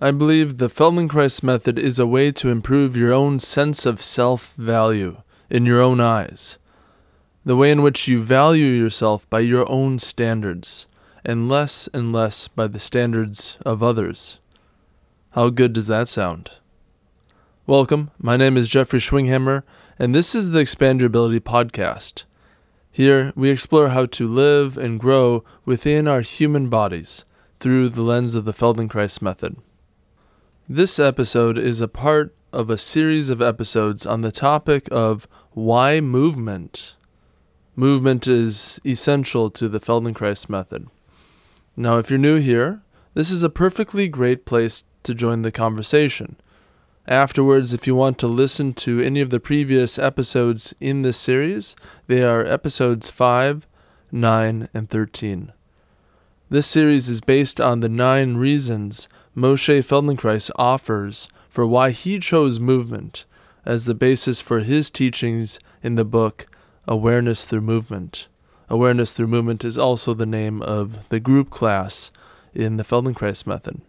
I believe the Feldenkrais method is a way to improve your own sense of self value in your own eyes. The way in which you value yourself by your own standards, and less and less by the standards of others. How good does that sound? Welcome, my name is Jeffrey Schwinghammer, and this is the Expand Your Ability podcast. Here, we explore how to live and grow within our human bodies through the lens of the Feldenkrais method. This episode is a part of a series of episodes on the topic of why movement. Movement is essential to the Feldenkrais method. Now, if you're new here, this is a perfectly great place to join the conversation. Afterwards, if you want to listen to any of the previous episodes in this series, they are episodes 5, 9, and 13. This series is based on the nine reasons Moshe Feldenkrais offers for why he chose movement as the basis for his teachings in the book Awareness Through Movement. Awareness Through Movement is also the name of the group class in the Feldenkrais method.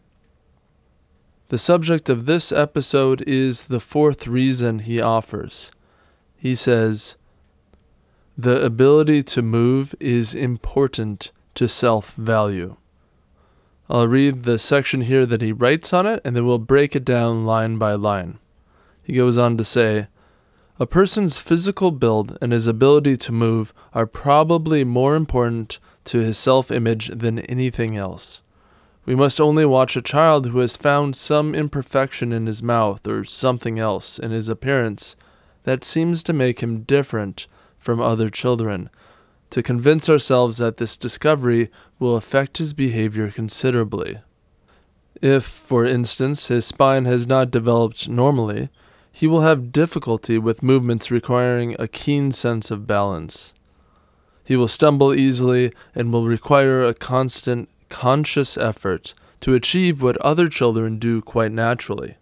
The subject of this episode is the fourth reason he offers. He says, The ability to move is important to self value. I'll read the section here that he writes on it, and then we'll break it down line by line. He goes on to say A person's physical build and his ability to move are probably more important to his self image than anything else. We must only watch a child who has found some imperfection in his mouth or something else in his appearance that seems to make him different from other children to convince ourselves that this discovery will affect his behavior considerably. If, for instance, his spine has not developed normally, he will have difficulty with movements requiring a keen sense of balance. He will stumble easily and will require a constant, conscious effort to achieve what other children do quite naturally.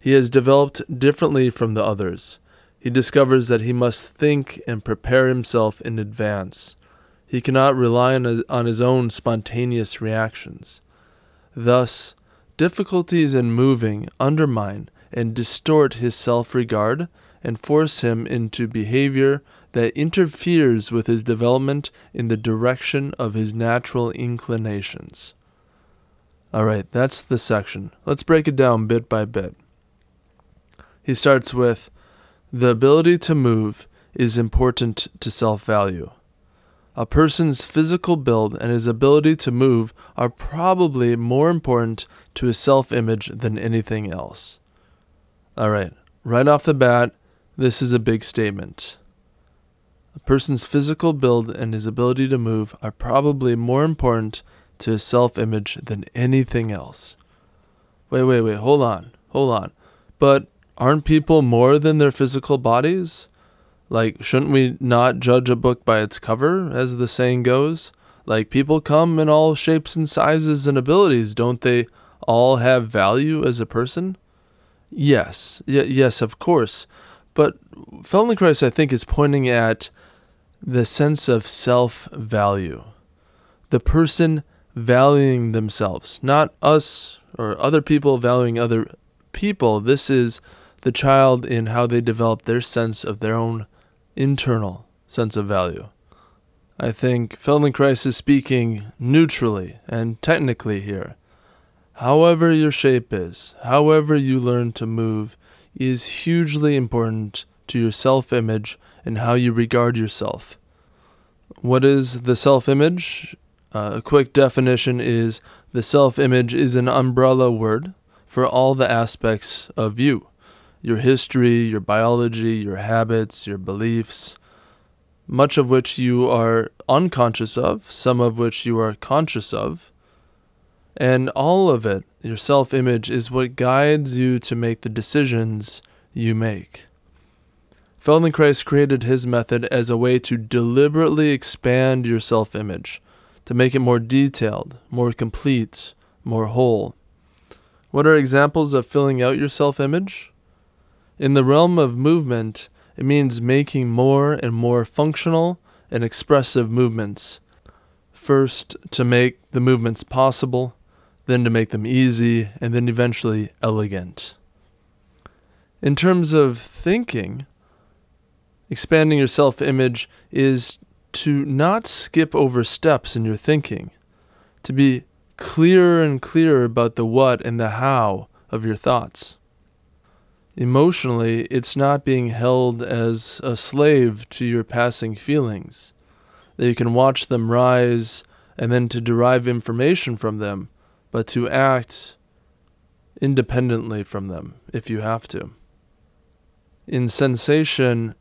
He has developed differently from the others he discovers that he must think and prepare himself in advance. He cannot rely on his, on his own spontaneous reactions. Thus, difficulties in moving undermine and distort his self regard and force him into behavior that interferes with his development in the direction of his natural inclinations. All right, that's the section. Let's break it down bit by bit. He starts with the ability to move is important to self value. A person's physical build and his ability to move are probably more important to his self image than anything else. All right, right off the bat, this is a big statement. A person's physical build and his ability to move are probably more important to his self image than anything else. Wait, wait, wait, hold on, hold on. But aren't people more than their physical bodies? Like, shouldn't we not judge a book by its cover, as the saying goes? Like, people come in all shapes and sizes and abilities. Don't they all have value as a person? Yes, y- yes, of course. But Feldenkrais, I think, is pointing at the sense of self value. The person valuing themselves, not us or other people valuing other people. This is the child in how they develop their sense of their own internal sense of value. I think Feldenkrais is speaking neutrally and technically here. However, your shape is, however, you learn to move, is hugely important to your self image and how you regard yourself. What is the self image? Uh, a quick definition is the self image is an umbrella word for all the aspects of you your history, your biology, your habits, your beliefs, much of which you are unconscious of, some of which you are conscious of. And all of it, your self image, is what guides you to make the decisions you make. Feldenkrais created his method as a way to deliberately expand your self image, to make it more detailed, more complete, more whole. What are examples of filling out your self image? In the realm of movement, it means making more and more functional and expressive movements. First, to make the movements possible, then to make them easy, and then eventually elegant. In terms of thinking, expanding your self image is to not skip over steps in your thinking, to be clearer and clearer about the what and the how of your thoughts. Emotionally, it's not being held as a slave to your passing feelings, that you can watch them rise and then to derive information from them, but to act independently from them if you have to. In sensation,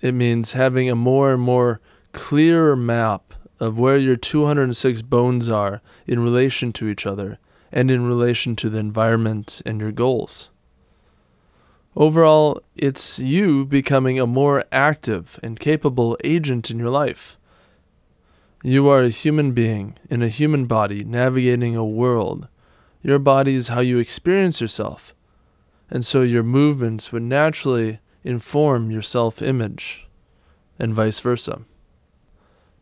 it means having a more and more clearer map of where your 206 bones are in relation to each other and in relation to the environment and your goals. Overall, it's you becoming a more active and capable agent in your life. You are a human being in a human body navigating a world. Your body is how you experience yourself, and so your movements would naturally inform your self image, and vice versa.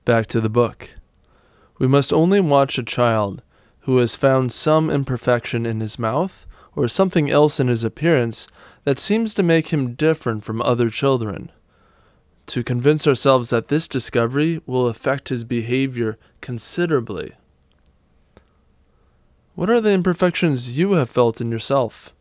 Back to the book. We must only watch a child who has found some imperfection in his mouth or something else in his appearance that seems to make him different from other children, to convince ourselves that this discovery will affect his behavior considerably. What are the imperfections you have felt in yourself?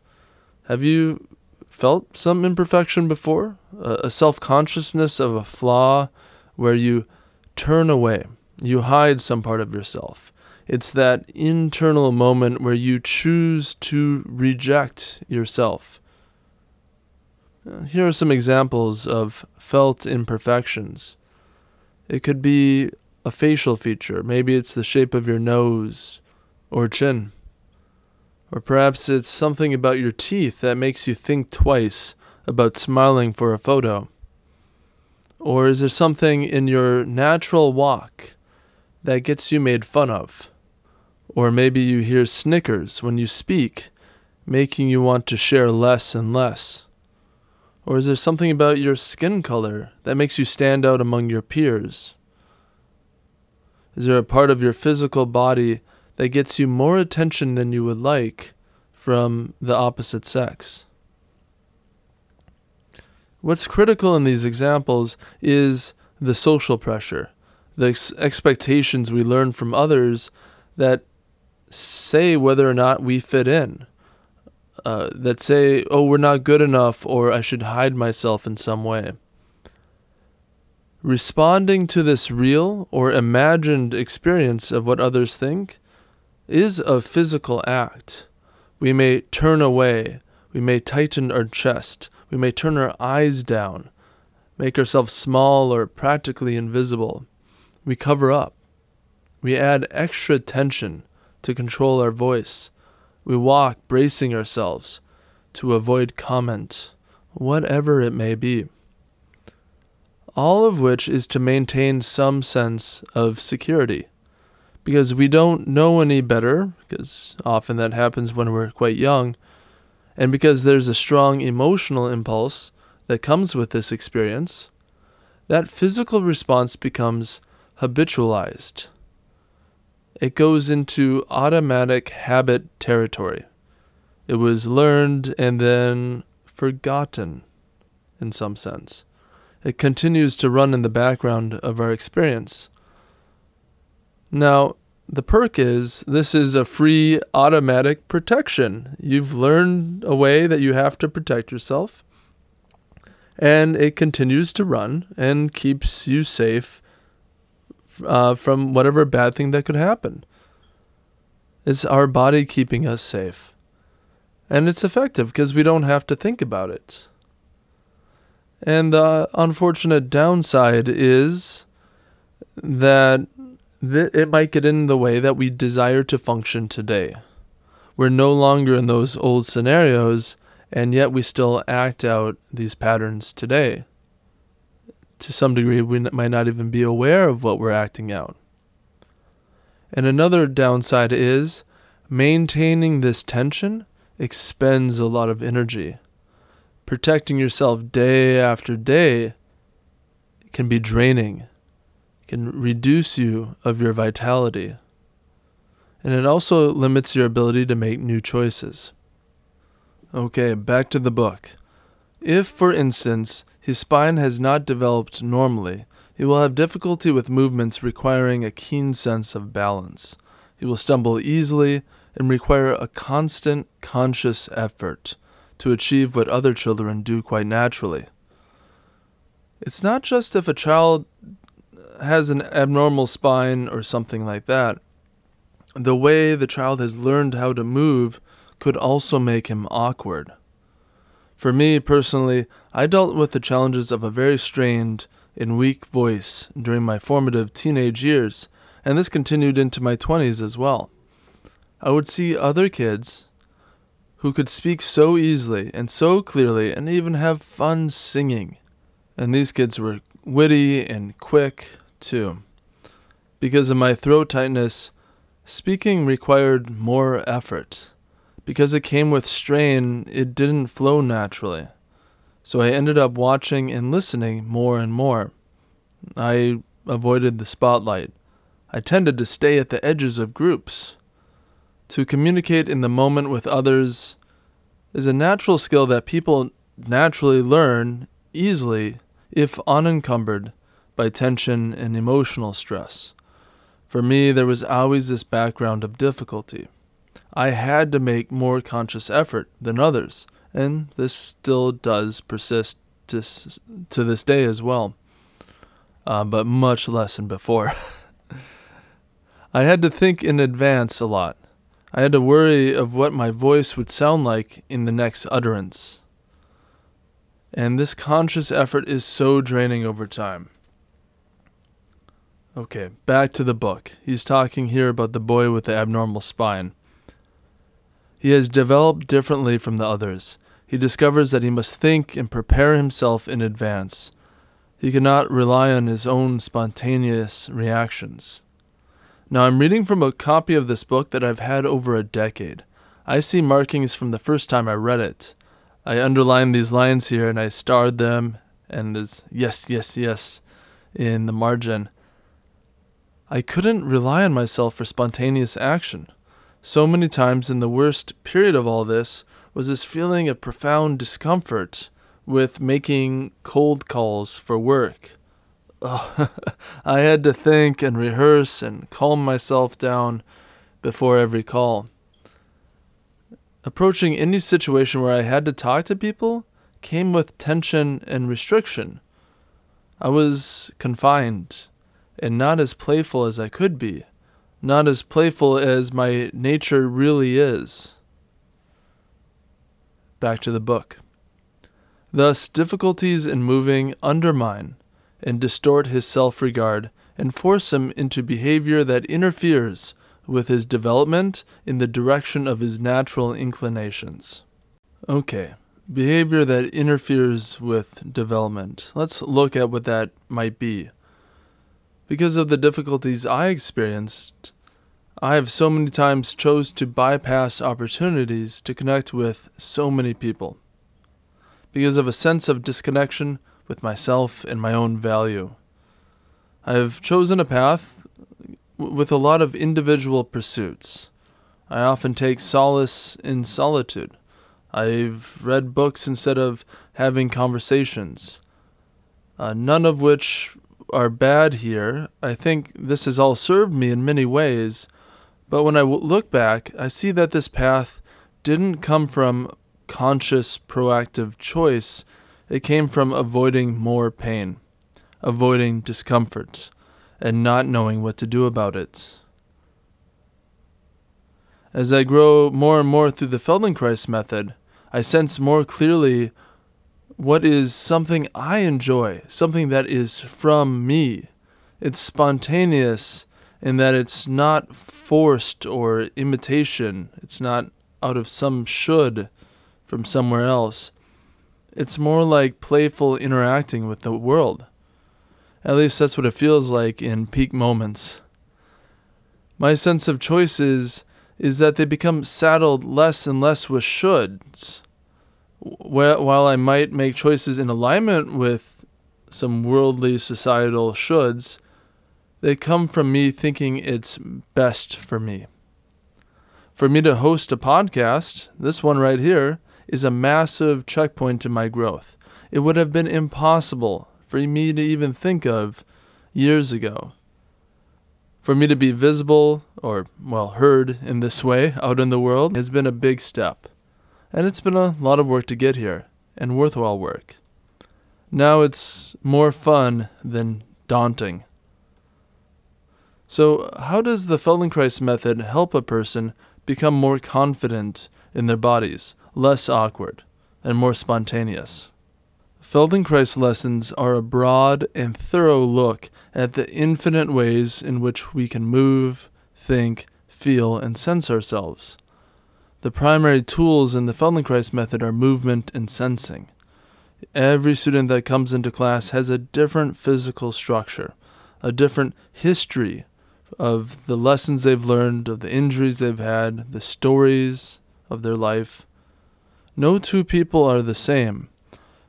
Have you felt some imperfection before? A, self consciousness of a flaw where you turn away. You hide some part of yourself. It's that internal moment where you choose to reject yourself. Here are some examples of felt imperfections. It could be a facial feature. Maybe it's the shape of your nose or chin. Or perhaps it's something about your teeth that makes you think twice about smiling for a photo. Or is there something in your natural walk that gets you made fun of? Or maybe you hear snickers when you speak, making you want to share less and less. Or is there something about your skin color that makes you stand out among your peers? Is there a part of your physical body that gets you more attention than you would like from the opposite sex? What's critical in these examples is the social pressure, the ex- expectations we learn from others that say whether or not we fit in, uh, that say, oh, we're not good enough, or I should hide myself in some way. Responding to this real or imagined experience of what others think is a physical act. We may turn away, we may tighten our chest, we may turn our eyes down, make ourselves small or practically invisible. We cover up. We add extra tension to control our voice. We walk bracing ourselves to avoid comment, whatever it may be. All of which is to maintain some sense of security. Because we don't know any better, because often that happens when we're quite young, and because there's a strong emotional impulse that comes with this experience, that physical response becomes habitualized. It goes into automatic habit territory. It was learned and then forgotten in some sense. It continues to run in the background of our experience. Now, the perk is this is a free automatic protection. You've learned a way that you have to protect yourself, and it continues to run and keeps you safe uh, from whatever bad thing that could happen. It's our body keeping us safe. And it's effective because we don't have to think about it. And the unfortunate downside is that th- it might get in the way that we desire to function today. We're no longer in those old scenarios, and yet we still act out these patterns today. To some degree, we might not even be aware of what we're acting out. And another downside is maintaining this tension expends a lot of energy. Protecting yourself day after day can be draining can reduce you of your vitality. and it also limits your ability to make new choices. Okay, back to the book. If, for instance, his spine has not developed normally, he will have difficulty with movements requiring a keen sense of balance. He will stumble easily and require a constant, conscious effort to achieve what other children do quite naturally. It's not just if a child has an abnormal spine or something like that. The way the child has learned how to move could also make him awkward. For me personally, I dealt with the challenges of a very strained and weak voice during my formative teenage years, and this continued into my 20s as well. I would see other kids who could speak so easily and so clearly and even have fun singing. And these kids were witty and quick, too. Because of my throat tightness, speaking required more effort. Because it came with strain, it didn't flow naturally. So I ended up watching and listening more and more. I avoided the spotlight. I tended to stay at the edges of groups. To communicate in the moment with others is a natural skill that people naturally learn easily if unencumbered by tension and emotional stress. For me, there was always this background of difficulty. I had to make more conscious effort than others, and this still does persist to, to this day as well, uh, but much less than before. I had to think in advance a lot. I had to worry of what my voice would sound like in the next utterance. And this conscious effort is so draining over time. Okay, back to the book. He's talking here about the boy with the abnormal spine. He has developed differently from the others. He discovers that he must think and prepare himself in advance. He cannot rely on his own spontaneous reactions. Now, I'm reading from a copy of this book that I've had over a decade. I see markings from the first time I read it. I underlined these lines here and I starred them, and there's yes, yes, yes in the margin. I couldn't rely on myself for spontaneous action. So many times in the worst period of all this was this feeling of profound discomfort with making cold calls for work. Oh, I had to think and rehearse and calm myself down before every call. Approaching any situation where I had to talk to people came with tension and restriction. I was confined and not as playful as I could be not as playful as my nature really is. Back to the book. Thus, difficulties in moving undermine and distort his self regard and force him into behavior that interferes with his development in the direction of his natural inclinations. Okay, behavior that interferes with development. Let's look at what that might be. Because of the difficulties I experienced, I have so many times chose to bypass opportunities to connect with so many people. Because of a sense of disconnection with myself and my own value. I have chosen a path with a lot of individual pursuits. I often take solace in solitude. I've read books instead of having conversations, uh, none of which are bad here. I think this has all served me in many ways. But when I look back, I see that this path didn't come from conscious, proactive choice. It came from avoiding more pain, avoiding discomfort, and not knowing what to do about it. As I grow more and more through the Feldenkrais method, I sense more clearly what is something I enjoy, something that is from me. It's spontaneous in that it's not forced or imitation, it's not out of some should from somewhere else. It's more like playful interacting with the world. At least that's what it feels like in peak moments. My sense of choices is that they become saddled less and less with shoulds while I might make choices in alignment with some worldly societal shoulds, they come from me thinking it's best for me. For me to host a podcast, this one right here, is a massive checkpoint in my growth. It would have been impossible for me to even think of years ago. For me to be visible or, well, heard in this way out in the world has been a big step. And it's been a lot of work to get here, and worthwhile work. Now it's more fun than daunting. So, how does the Feldenkrais method help a person become more confident in their bodies, less awkward, and more spontaneous? Feldenkrais lessons are a broad and thorough look at the infinite ways in which we can move, think, feel, and sense ourselves. The primary tools in the Feldenkrais method are movement and sensing. Every student that comes into class has a different physical structure, a different history of the lessons they've learned, of the injuries they've had, the stories of their life. No two people are the same,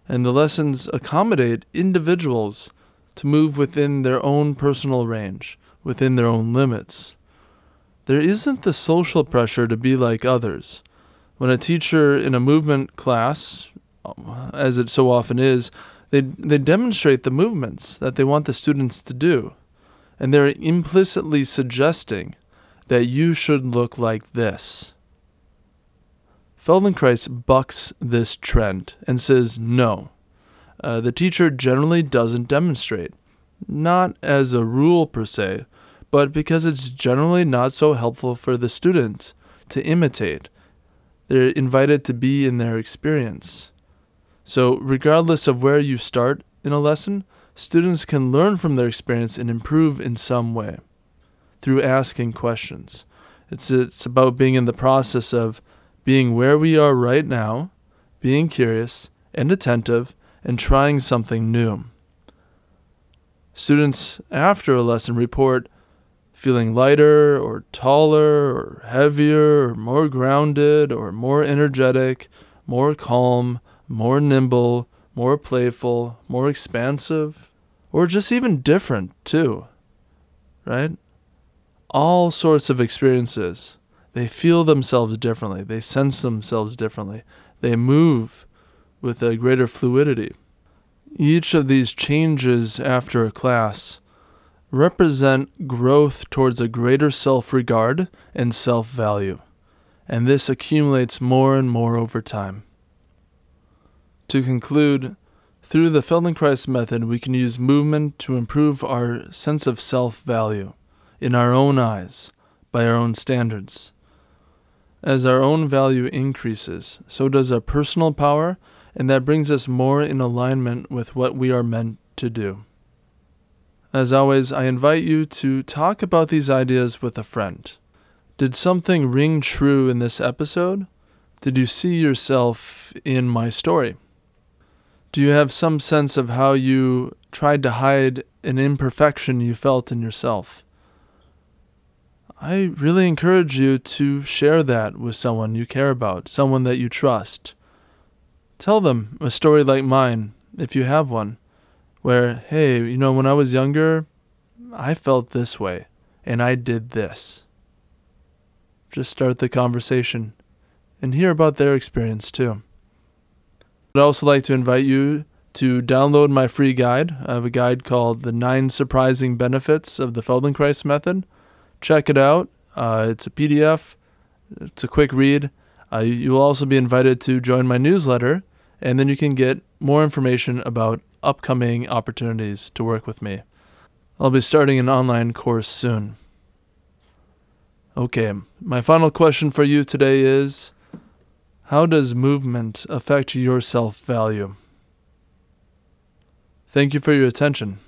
and the lessons accommodate individuals to move within their own personal range, within their own limits. There isn't the social pressure to be like others. When a teacher in a movement class as it so often is, they, they demonstrate the movements that they want the students to do. And they're implicitly suggesting that you should look like this. Feldenkrais bucks this trend and says no. Uh, the teacher generally doesn't demonstrate, not as a rule per se, but because it's generally not so helpful for the student to imitate. They're invited to be in their experience. So, regardless of where you start in a lesson, students can learn from their experience and improve in some way through asking questions. It's, it's about being in the process of being where we are right now, being curious and attentive, and trying something new. Students after a lesson report feeling lighter or taller or heavier or more grounded or more energetic, more calm, more nimble, more playful, more expansive, or just even different, too. Right? All sorts of experiences. They feel themselves differently, they sense themselves differently, they move with a greater fluidity. Each of these changes after a class represent growth towards a greater self regard and self value, and this accumulates more and more over time. To conclude, through the Feldenkrais method, we can use movement to improve our sense of self value in our own eyes, by our own standards. As our own value increases, so does our personal power, and that brings us more in alignment with what we are meant to do. As always, I invite you to talk about these ideas with a friend. Did something ring true in this episode? Did you see yourself in my story? Do you have some sense of how you tried to hide an imperfection you felt in yourself? I really encourage you to share that with someone you care about, someone that you trust. Tell them a story like mine, if you have one, where, hey, you know, when I was younger, I felt this way, and I did this. Just start the conversation and hear about their experience too. I'd also like to invite you to download my free guide. I have a guide called The Nine Surprising Benefits of the Feldenkrais Method. Check it out. Uh, it's a PDF, it's a quick read. Uh, you'll also be invited to join my newsletter, and then you can get more information about upcoming opportunities to work with me. I'll be starting an online course soon. Okay, my final question for you today is how does movement affect your self value? Thank you for your attention.